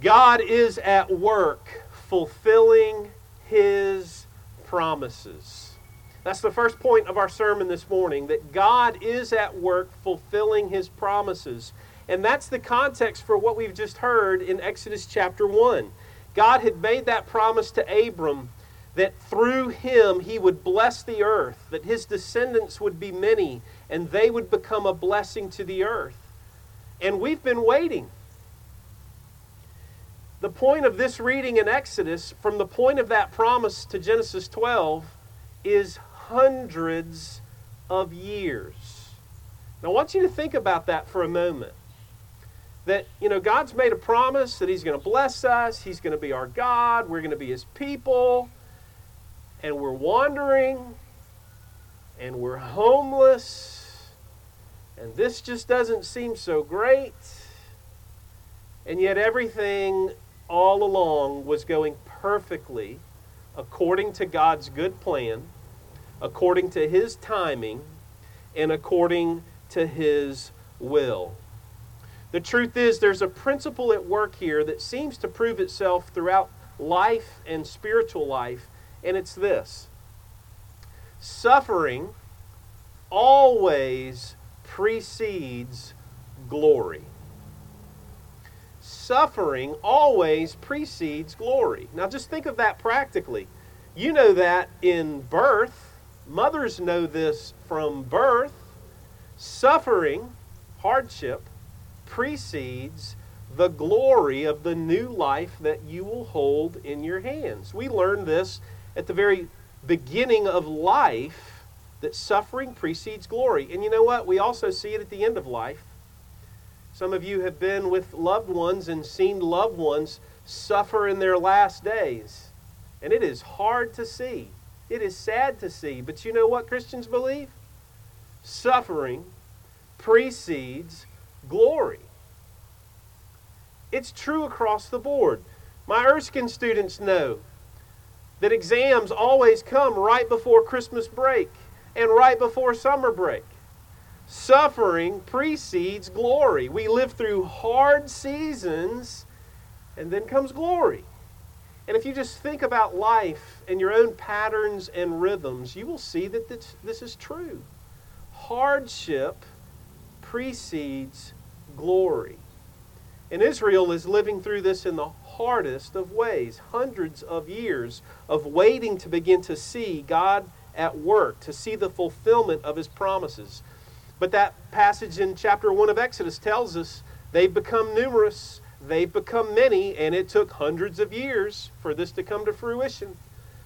God is at work fulfilling his promises. That's the first point of our sermon this morning that God is at work fulfilling his promises. And that's the context for what we've just heard in Exodus chapter 1. God had made that promise to Abram that through him he would bless the earth, that his descendants would be many, and they would become a blessing to the earth. And we've been waiting. The point of this reading in Exodus, from the point of that promise to Genesis 12, is hundreds of years. Now, I want you to think about that for a moment. That, you know, God's made a promise that He's going to bless us, He's going to be our God, we're going to be His people, and we're wandering, and we're homeless, and this just doesn't seem so great. And yet, everything all along was going perfectly according to God's good plan according to his timing and according to his will. The truth is, there's a principle at work here that seems to prove itself throughout life and spiritual life, and it's this suffering always precedes glory. Suffering always precedes glory. Now, just think of that practically. You know that in birth, Mothers know this from birth. Suffering, hardship, precedes the glory of the new life that you will hold in your hands. We learn this at the very beginning of life that suffering precedes glory. And you know what? We also see it at the end of life. Some of you have been with loved ones and seen loved ones suffer in their last days. And it is hard to see. It is sad to see, but you know what Christians believe? Suffering precedes glory. It's true across the board. My Erskine students know that exams always come right before Christmas break and right before summer break. Suffering precedes glory. We live through hard seasons and then comes glory. And if you just think about life and your own patterns and rhythms, you will see that this, this is true. Hardship precedes glory. And Israel is living through this in the hardest of ways hundreds of years of waiting to begin to see God at work, to see the fulfillment of his promises. But that passage in chapter 1 of Exodus tells us they've become numerous They've become many, and it took hundreds of years for this to come to fruition.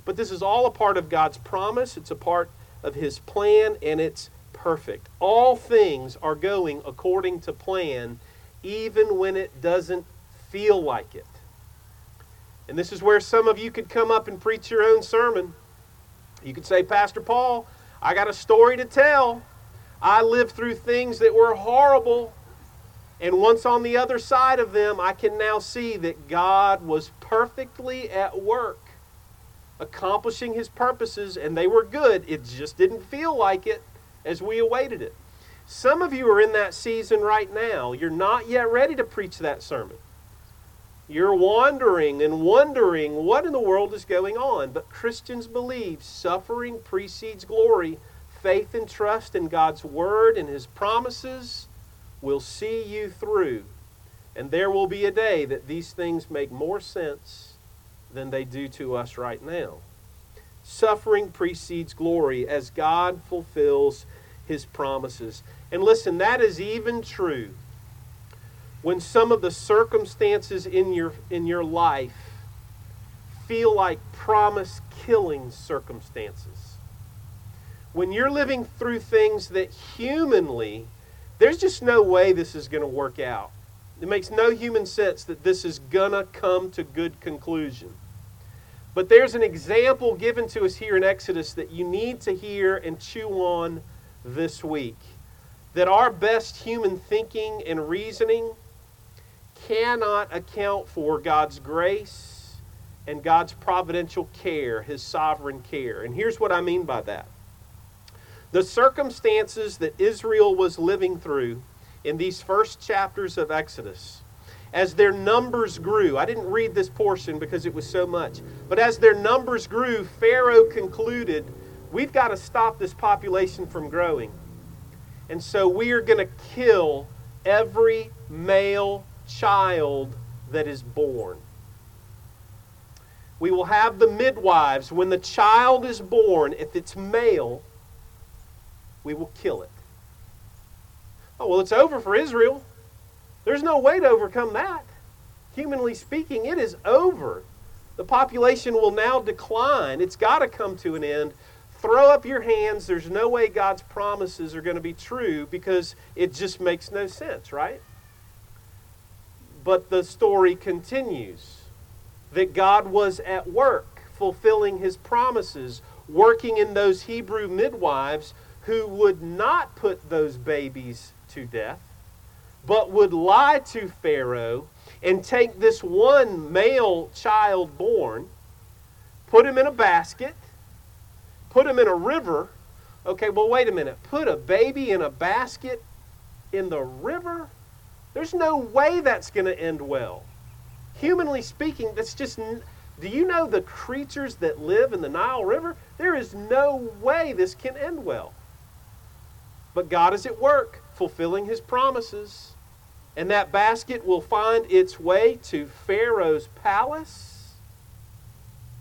But this is all a part of God's promise, it's a part of His plan, and it's perfect. All things are going according to plan, even when it doesn't feel like it. And this is where some of you could come up and preach your own sermon. You could say, Pastor Paul, I got a story to tell. I lived through things that were horrible. And once on the other side of them, I can now see that God was perfectly at work accomplishing his purposes, and they were good. It just didn't feel like it as we awaited it. Some of you are in that season right now. You're not yet ready to preach that sermon. You're wandering and wondering what in the world is going on. But Christians believe suffering precedes glory. Faith and trust in God's word and his promises will see you through. And there will be a day that these things make more sense than they do to us right now. Suffering precedes glory as God fulfills his promises. And listen, that is even true when some of the circumstances in your, in your life feel like promise killing circumstances. When you're living through things that humanly there's just no way this is going to work out. It makes no human sense that this is going to come to good conclusion. But there's an example given to us here in Exodus that you need to hear and chew on this week. That our best human thinking and reasoning cannot account for God's grace and God's providential care, His sovereign care. And here's what I mean by that. The circumstances that Israel was living through in these first chapters of Exodus as their numbers grew, I didn't read this portion because it was so much, but as their numbers grew, Pharaoh concluded, we've got to stop this population from growing. And so we are going to kill every male child that is born. We will have the midwives, when the child is born, if it's male, we will kill it. Oh, well, it's over for Israel. There's no way to overcome that. Humanly speaking, it is over. The population will now decline. It's got to come to an end. Throw up your hands. There's no way God's promises are going to be true because it just makes no sense, right? But the story continues that God was at work fulfilling his promises, working in those Hebrew midwives who would not put those babies to death, but would lie to Pharaoh and take this one male child born, put him in a basket, put him in a river. Okay, well, wait a minute. Put a baby in a basket in the river? There's no way that's going to end well. Humanly speaking, that's just. Do you know the creatures that live in the Nile River? There is no way this can end well. But God is at work fulfilling his promises. And that basket will find its way to Pharaoh's palace.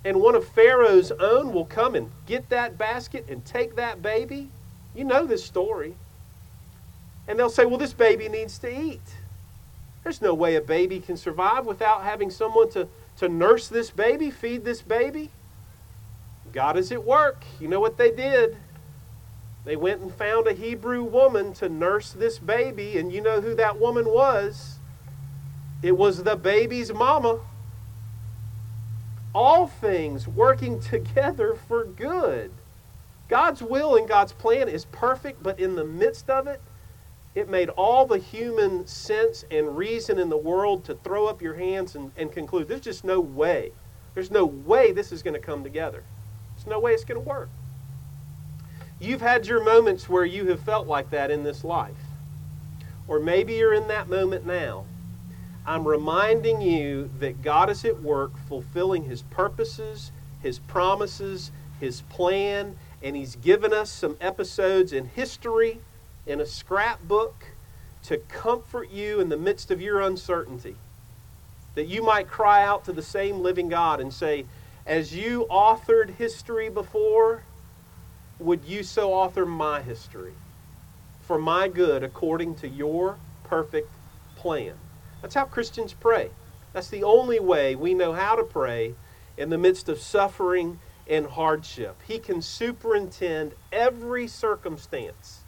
And one of Pharaoh's own will come and get that basket and take that baby. You know this story. And they'll say, well, this baby needs to eat. There's no way a baby can survive without having someone to, to nurse this baby, feed this baby. God is at work. You know what they did? They went and found a Hebrew woman to nurse this baby, and you know who that woman was? It was the baby's mama. All things working together for good. God's will and God's plan is perfect, but in the midst of it, it made all the human sense and reason in the world to throw up your hands and, and conclude there's just no way. There's no way this is going to come together. There's no way it's going to work. You've had your moments where you have felt like that in this life. Or maybe you're in that moment now. I'm reminding you that God is at work fulfilling His purposes, His promises, His plan, and He's given us some episodes in history in a scrapbook to comfort you in the midst of your uncertainty. That you might cry out to the same living God and say, As you authored history before, would you so author my history for my good according to your perfect plan? That's how Christians pray. That's the only way we know how to pray in the midst of suffering and hardship. He can superintend every circumstance,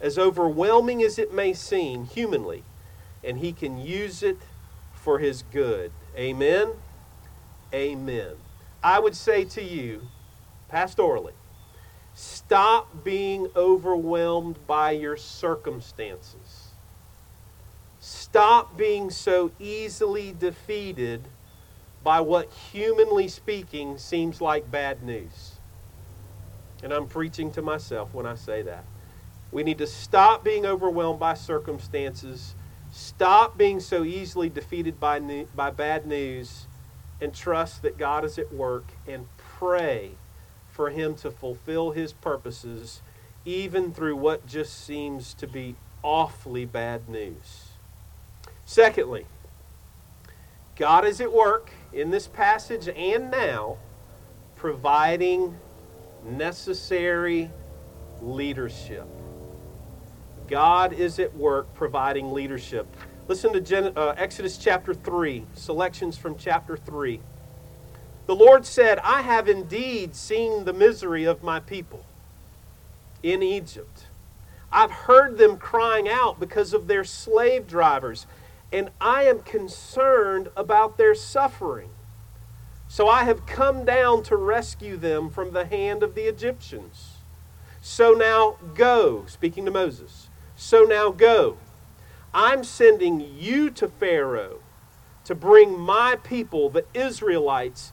as overwhelming as it may seem humanly, and He can use it for His good. Amen? Amen. I would say to you, pastorally, Stop being overwhelmed by your circumstances. Stop being so easily defeated by what, humanly speaking, seems like bad news. And I'm preaching to myself when I say that. We need to stop being overwhelmed by circumstances, stop being so easily defeated by, by bad news, and trust that God is at work and pray for him to fulfill his purposes, even through what just seems to be awfully bad news. Secondly, God is at work in this passage and now providing necessary leadership. God is at work providing leadership. Listen to Gen- uh, Exodus chapter 3, selections from chapter 3. The Lord said, I have indeed seen the misery of my people in Egypt. I've heard them crying out because of their slave drivers, and I am concerned about their suffering. So I have come down to rescue them from the hand of the Egyptians. So now go, speaking to Moses. So now go. I'm sending you to Pharaoh to bring my people, the Israelites,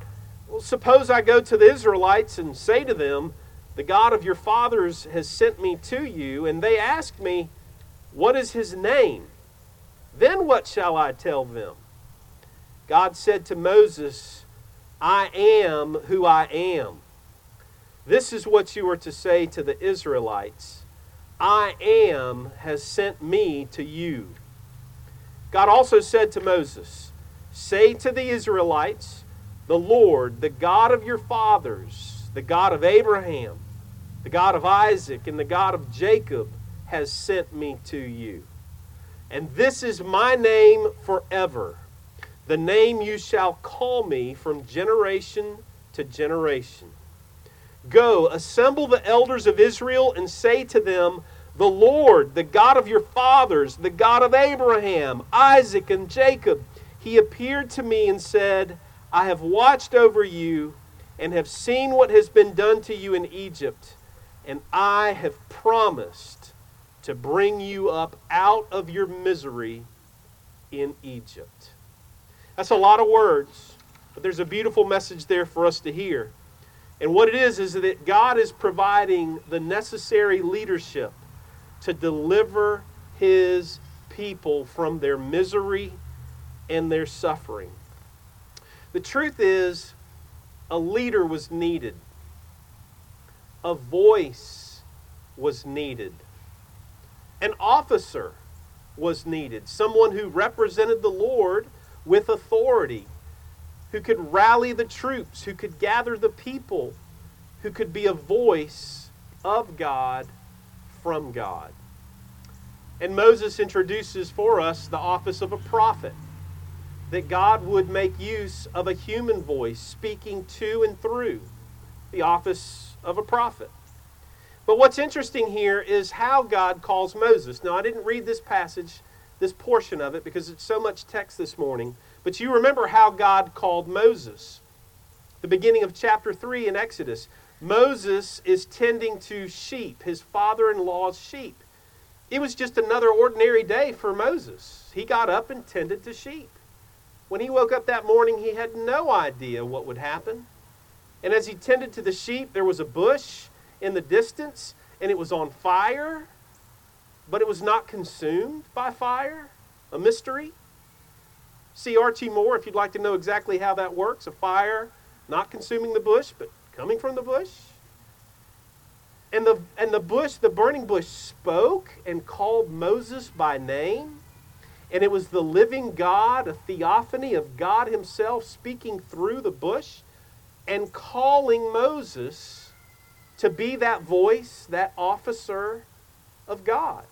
Well, suppose I go to the Israelites and say to them, The God of your fathers has sent me to you, and they ask me, What is his name? Then what shall I tell them? God said to Moses, I am who I am. This is what you are to say to the Israelites I am has sent me to you. God also said to Moses, Say to the Israelites, The Lord, the God of your fathers, the God of Abraham, the God of Isaac, and the God of Jacob, has sent me to you. And this is my name forever, the name you shall call me from generation to generation. Go, assemble the elders of Israel, and say to them, The Lord, the God of your fathers, the God of Abraham, Isaac, and Jacob, he appeared to me and said, I have watched over you and have seen what has been done to you in Egypt, and I have promised to bring you up out of your misery in Egypt. That's a lot of words, but there's a beautiful message there for us to hear. And what it is, is that God is providing the necessary leadership to deliver his people from their misery and their suffering. The truth is, a leader was needed, a voice was needed, an officer was needed, someone who represented the Lord with authority who could rally the troops, who could gather the people, who could be a voice of God from God. And Moses introduces for us the office of a prophet, that God would make use of a human voice speaking to and through the office of a prophet. But what's interesting here is how God calls Moses. Now, I didn't read this passage, this portion of it, because it's so much text this morning. But you remember how God called Moses. The beginning of chapter 3 in Exodus. Moses is tending to sheep, his father in law's sheep. It was just another ordinary day for Moses. He got up and tended to sheep. When he woke up that morning, he had no idea what would happen. And as he tended to the sheep, there was a bush in the distance, and it was on fire, but it was not consumed by fire. A mystery. See R.T. Moore if you'd like to know exactly how that works. A fire not consuming the bush, but coming from the bush. And the, and the bush, the burning bush, spoke and called Moses by name. And it was the living God, a theophany of God Himself speaking through the bush and calling Moses to be that voice, that officer of God.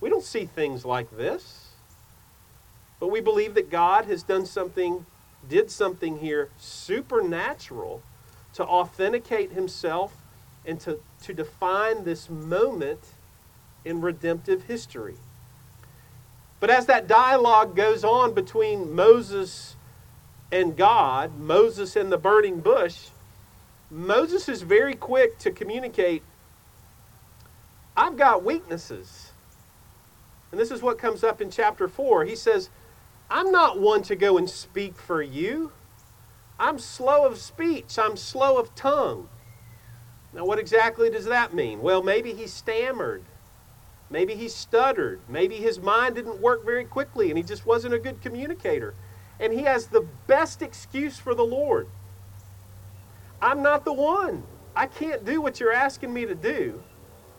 We don't see things like this. But we believe that God has done something, did something here supernatural to authenticate himself and to, to define this moment in redemptive history. But as that dialogue goes on between Moses and God, Moses and the burning bush, Moses is very quick to communicate I've got weaknesses. And this is what comes up in chapter 4. He says, I'm not one to go and speak for you. I'm slow of speech, I'm slow of tongue. Now, what exactly does that mean? Well, maybe he stammered. Maybe he stuttered. Maybe his mind didn't work very quickly and he just wasn't a good communicator. And he has the best excuse for the Lord. I'm not the one. I can't do what you're asking me to do.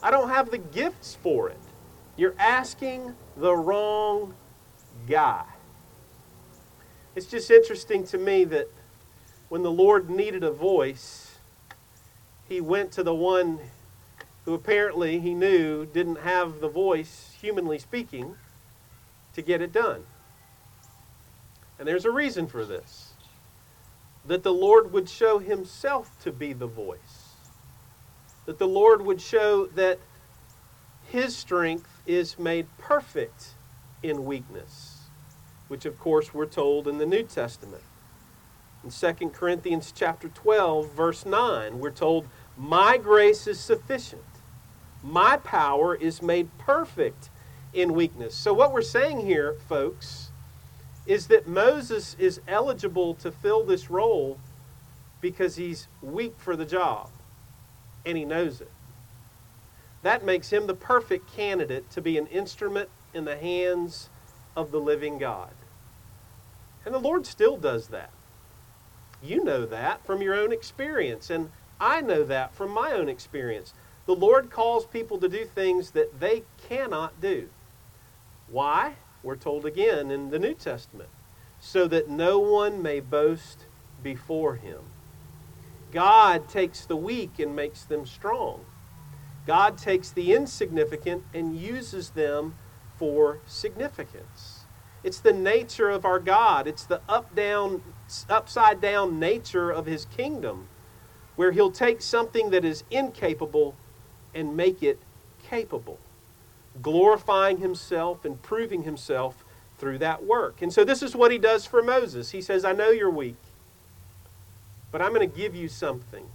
I don't have the gifts for it. You're asking the wrong guy. It's just interesting to me that when the Lord needed a voice, he went to the one who apparently he knew didn't have the voice, humanly speaking, to get it done. And there's a reason for this that the Lord would show himself to be the voice, that the Lord would show that his strength is made perfect in weakness which of course we're told in the New Testament. In 2 Corinthians chapter 12, verse 9, we're told, My grace is sufficient. My power is made perfect in weakness. So, what we're saying here, folks, is that Moses is eligible to fill this role because he's weak for the job and he knows it. That makes him the perfect candidate to be an instrument in the hands of the living God. And the Lord still does that. You know that from your own experience, and I know that from my own experience. The Lord calls people to do things that they cannot do. Why? We're told again in the New Testament. So that no one may boast before him. God takes the weak and makes them strong. God takes the insignificant and uses them for significance. It's the nature of our God. It's the up down upside down nature of his kingdom where he'll take something that is incapable and make it capable, glorifying himself and proving himself through that work. And so this is what he does for Moses. He says, "I know you're weak. But I'm going to give you something.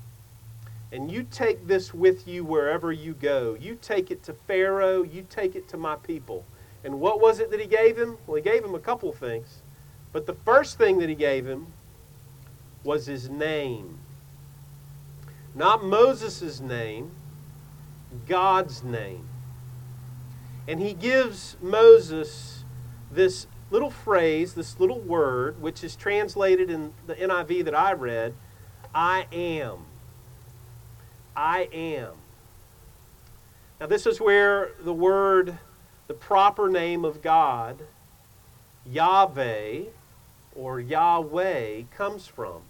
And you take this with you wherever you go. You take it to Pharaoh. You take it to my people. And what was it that he gave him? Well, he gave him a couple of things. But the first thing that he gave him was his name. Not Moses' name, God's name. And he gives Moses this little phrase, this little word, which is translated in the NIV that I read I am. I am. Now, this is where the word, the proper name of God, Yahweh or Yahweh, comes from.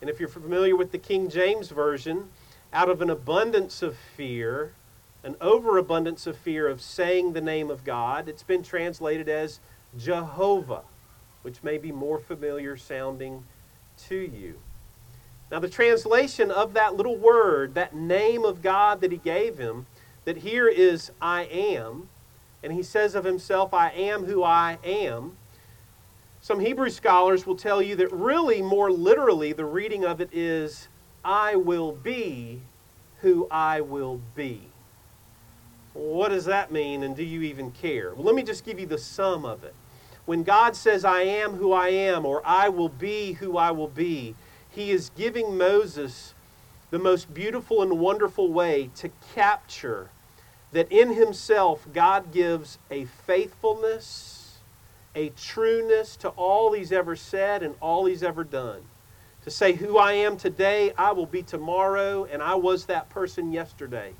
And if you're familiar with the King James Version, out of an abundance of fear, an overabundance of fear of saying the name of God, it's been translated as Jehovah, which may be more familiar sounding to you. Now, the translation of that little word, that name of God that he gave him, that here is I am, and he says of himself, I am who I am. Some Hebrew scholars will tell you that really, more literally, the reading of it is, I will be who I will be. What does that mean, and do you even care? Well, let me just give you the sum of it. When God says, I am who I am, or I will be who I will be, he is giving Moses the most beautiful and wonderful way to capture that in himself God gives a faithfulness, a trueness to all he's ever said and all he's ever done. To say, Who I am today, I will be tomorrow, and I was that person yesterday.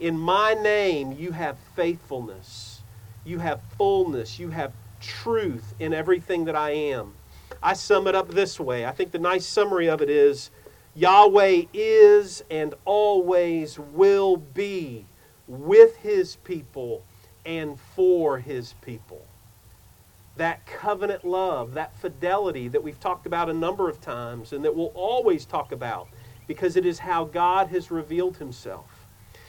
In my name, you have faithfulness, you have fullness, you have truth in everything that I am. I sum it up this way. I think the nice summary of it is Yahweh is and always will be with his people and for his people. That covenant love, that fidelity that we've talked about a number of times and that we'll always talk about because it is how God has revealed himself.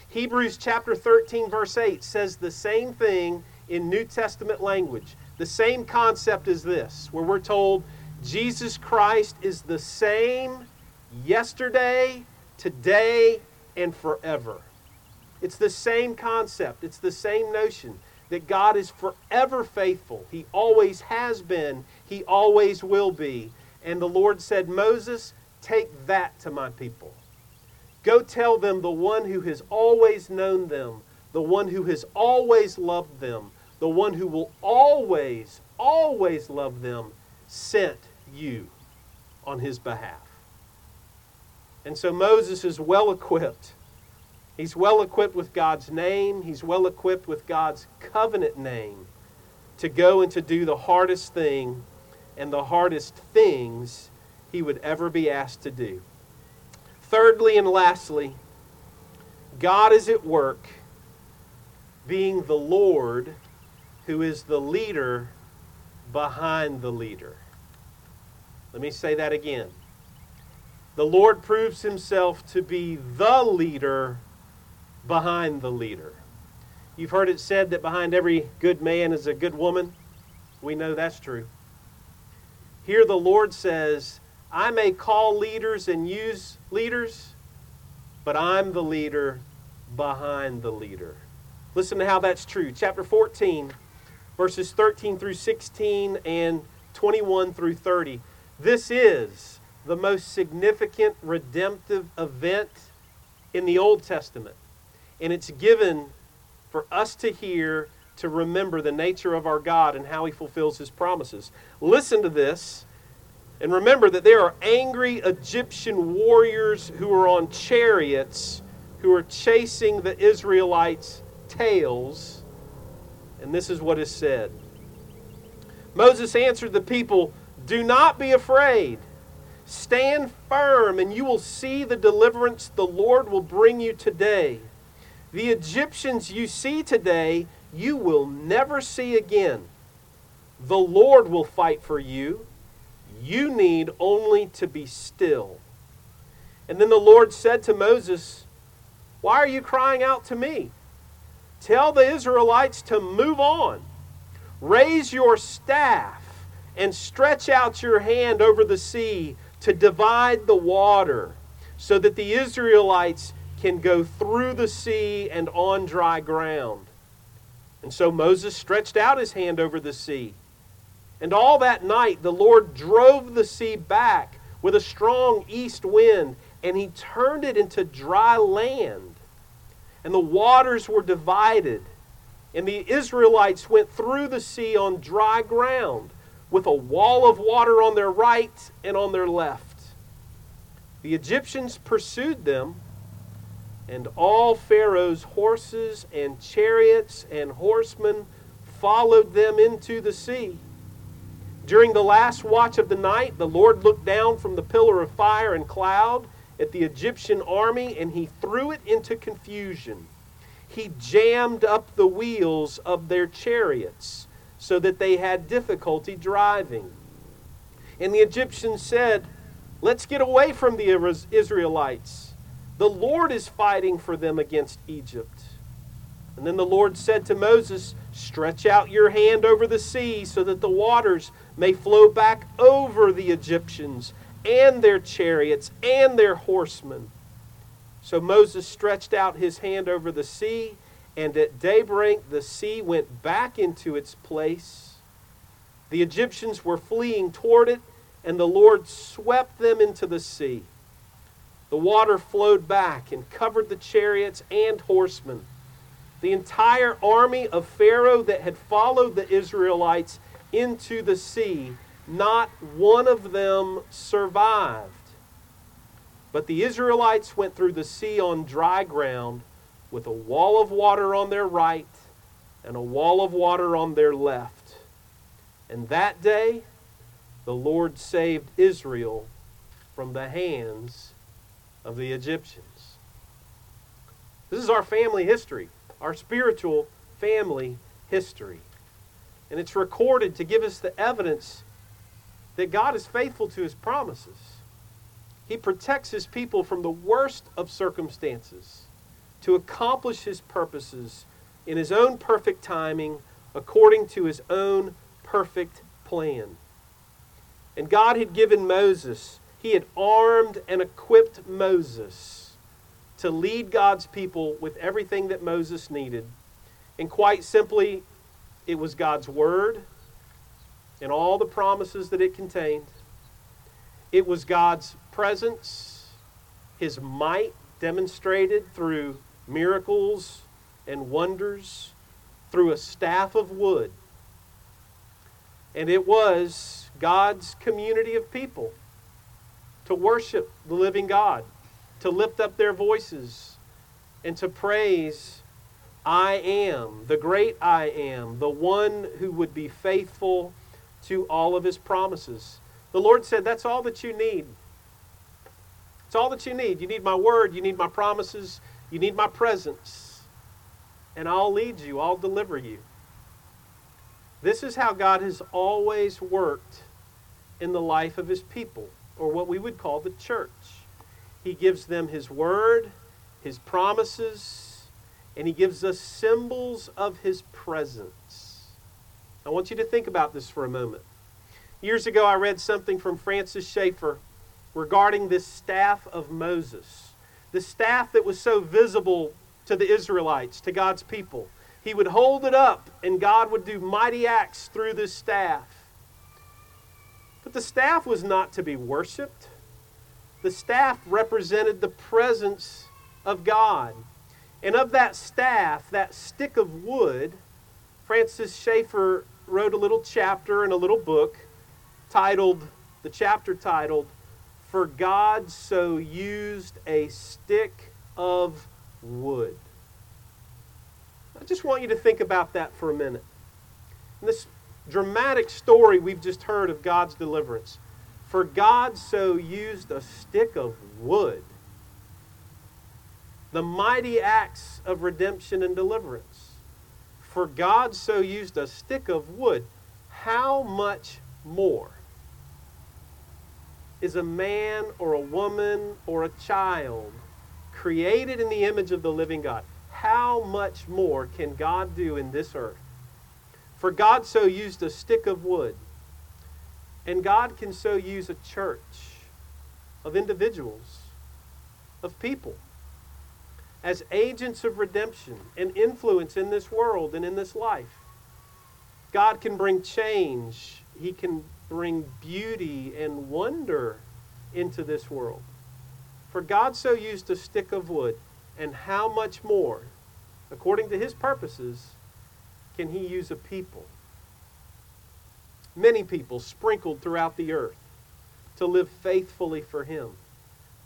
Hebrews chapter 13, verse 8 says the same thing in New Testament language. The same concept as this, where we're told Jesus Christ is the same yesterday, today, and forever. It's the same concept, it's the same notion that God is forever faithful. He always has been, He always will be. And the Lord said, Moses, take that to my people. Go tell them the one who has always known them, the one who has always loved them, the one who will always, always love them, sent you on his behalf. And so Moses is well equipped. He's well equipped with God's name, he's well equipped with God's covenant name to go and to do the hardest thing and the hardest things he would ever be asked to do. Thirdly and lastly, God is at work being the Lord who is the leader behind the leader. Let me say that again. The Lord proves himself to be the leader behind the leader. You've heard it said that behind every good man is a good woman. We know that's true. Here the Lord says I may call leaders and use leaders, but I'm the leader behind the leader. Listen to how that's true. Chapter 14, verses 13 through 16 and 21 through 30. This is the most significant redemptive event in the Old Testament. And it's given for us to hear, to remember the nature of our God and how He fulfills His promises. Listen to this. And remember that there are angry Egyptian warriors who are on chariots who are chasing the Israelites' tails. And this is what is said Moses answered the people, Do not be afraid. Stand firm, and you will see the deliverance the Lord will bring you today. The Egyptians you see today, you will never see again. The Lord will fight for you. You need only to be still. And then the Lord said to Moses, Why are you crying out to me? Tell the Israelites to move on. Raise your staff and stretch out your hand over the sea to divide the water so that the Israelites can go through the sea and on dry ground. And so Moses stretched out his hand over the sea. And all that night the Lord drove the sea back with a strong east wind, and he turned it into dry land. And the waters were divided, and the Israelites went through the sea on dry ground with a wall of water on their right and on their left. The Egyptians pursued them, and all Pharaoh's horses and chariots and horsemen followed them into the sea. During the last watch of the night, the Lord looked down from the pillar of fire and cloud at the Egyptian army, and he threw it into confusion. He jammed up the wheels of their chariots so that they had difficulty driving. And the Egyptians said, Let's get away from the Israelites. The Lord is fighting for them against Egypt. And then the Lord said to Moses, Stretch out your hand over the sea so that the waters may flow back over the Egyptians and their chariots and their horsemen. So Moses stretched out his hand over the sea, and at daybreak the sea went back into its place. The Egyptians were fleeing toward it, and the Lord swept them into the sea. The water flowed back and covered the chariots and horsemen. The entire army of Pharaoh that had followed the Israelites into the sea, not one of them survived. But the Israelites went through the sea on dry ground with a wall of water on their right and a wall of water on their left. And that day, the Lord saved Israel from the hands of the Egyptians. This is our family history, our spiritual family history. And it's recorded to give us the evidence that God is faithful to his promises. He protects his people from the worst of circumstances to accomplish his purposes in his own perfect timing according to his own perfect plan. And God had given Moses, He had armed and equipped Moses to lead God's people with everything that Moses needed. And quite simply, it was God's Word and all the promises that it contained. It was God's presence, His might demonstrated through miracles and wonders, through a staff of wood. And it was God's community of people to worship the living God, to lift up their voices, and to praise I am, the great I am, the one who would be faithful to all of his promises. The Lord said, That's all that you need. It's all that you need. You need my word, you need my promises, you need my presence, and I'll lead you, I'll deliver you. This is how God has always worked in the life of his people, or what we would call the church. He gives them his word, his promises, and he gives us symbols of his presence. I want you to think about this for a moment. Years ago, I read something from Francis Schaeffer, regarding this staff of Moses, the staff that was so visible to the Israelites, to God's people. He would hold it up, and God would do mighty acts through this staff. But the staff was not to be worshiped. The staff represented the presence of God. And of that staff, that stick of wood, Francis Schaeffer wrote a little chapter in a little book titled, the chapter titled, For God So Used a Stick of Wood. I just want you to think about that for a minute. In this dramatic story we've just heard of God's deliverance, for God so used a stick of wood. The mighty acts of redemption and deliverance. For God so used a stick of wood. How much more is a man or a woman or a child created in the image of the living God? How much more can God do in this earth? For God so used a stick of wood and God can so use a church of individuals, of people, as agents of redemption and influence in this world and in this life. God can bring change, He can bring beauty and wonder into this world. For God so used a stick of wood, and how much more, according to His purposes, can He use a people? many people sprinkled throughout the earth to live faithfully for Him,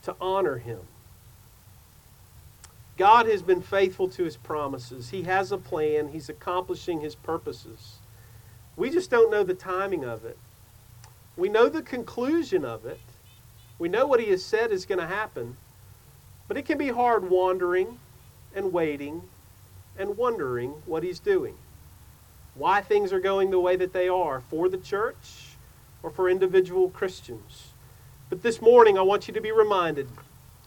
to honor Him. God has been faithful to His promises. He has a plan, He's accomplishing His purposes. We just don't know the timing of it. We know the conclusion of it. We know what He has said is going to happen. But it can be hard wandering and waiting and wondering what He's doing why things are going the way that they are for the church or for individual Christians. But this morning, I want you to be reminded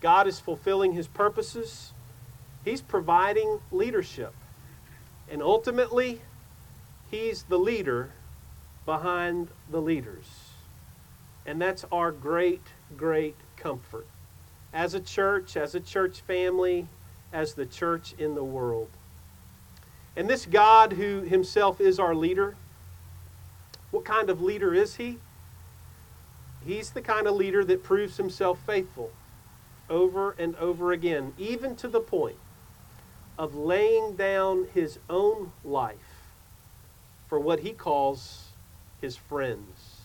God is fulfilling His purposes, He's providing leadership. And ultimately, He's the leader behind the leaders. And that's our great, great comfort as a church, as a church family, as the church in the world. And this God who himself is our leader, what kind of leader is he? He's the kind of leader that proves himself faithful over and over again, even to the point of laying down his own life for what he calls his friends.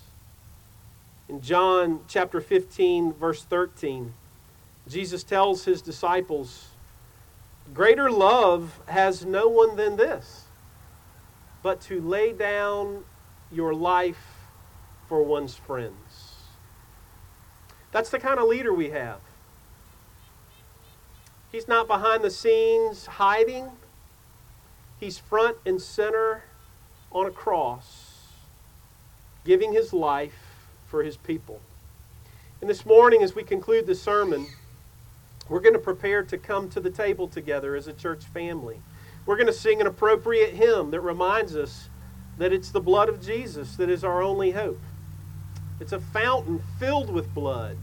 In John chapter 15, verse 13, Jesus tells his disciples, Greater love has no one than this, but to lay down your life for one's friends. That's the kind of leader we have. He's not behind the scenes hiding, he's front and center on a cross, giving his life for his people. And this morning, as we conclude the sermon, we're going to prepare to come to the table together as a church family. We're going to sing an appropriate hymn that reminds us that it's the blood of Jesus that is our only hope. It's a fountain filled with blood,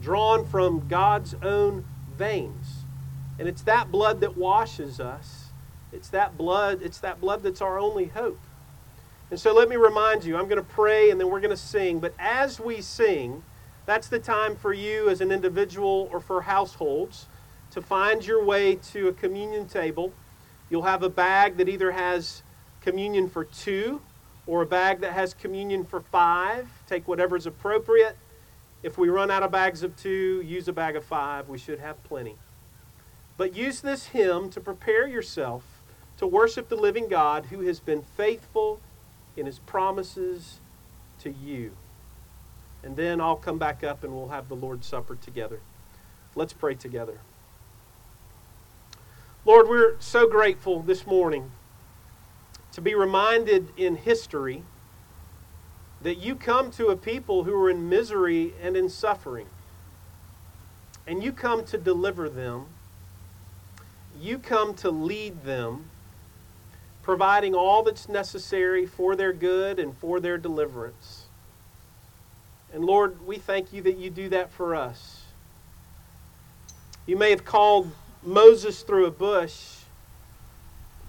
drawn from God's own veins. And it's that blood that washes us. It's that blood, it's that blood that's our only hope. And so let me remind you, I'm going to pray and then we're going to sing, but as we sing, that's the time for you as an individual or for households to find your way to a communion table. You'll have a bag that either has communion for two or a bag that has communion for five. Take whatever is appropriate. If we run out of bags of two, use a bag of five. We should have plenty. But use this hymn to prepare yourself to worship the living God who has been faithful in his promises to you. And then I'll come back up and we'll have the Lord's Supper together. Let's pray together. Lord, we're so grateful this morning to be reminded in history that you come to a people who are in misery and in suffering. And you come to deliver them. You come to lead them, providing all that's necessary for their good and for their deliverance. And Lord, we thank you that you do that for us. You may have called Moses through a bush,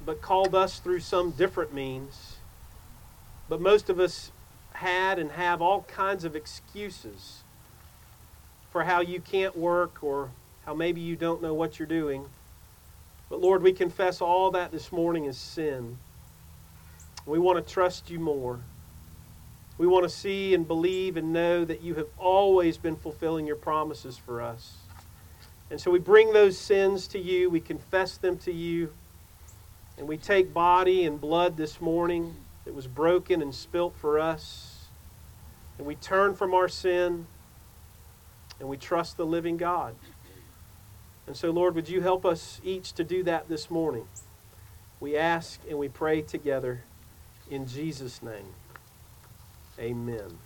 but called us through some different means. But most of us had and have all kinds of excuses for how you can't work or how maybe you don't know what you're doing. But Lord, we confess all that this morning is sin. We want to trust you more. We want to see and believe and know that you have always been fulfilling your promises for us. And so we bring those sins to you, we confess them to you, and we take body and blood this morning that was broken and spilt for us, and we turn from our sin and we trust the living God. And so, Lord, would you help us each to do that this morning? We ask and we pray together in Jesus' name. Amen.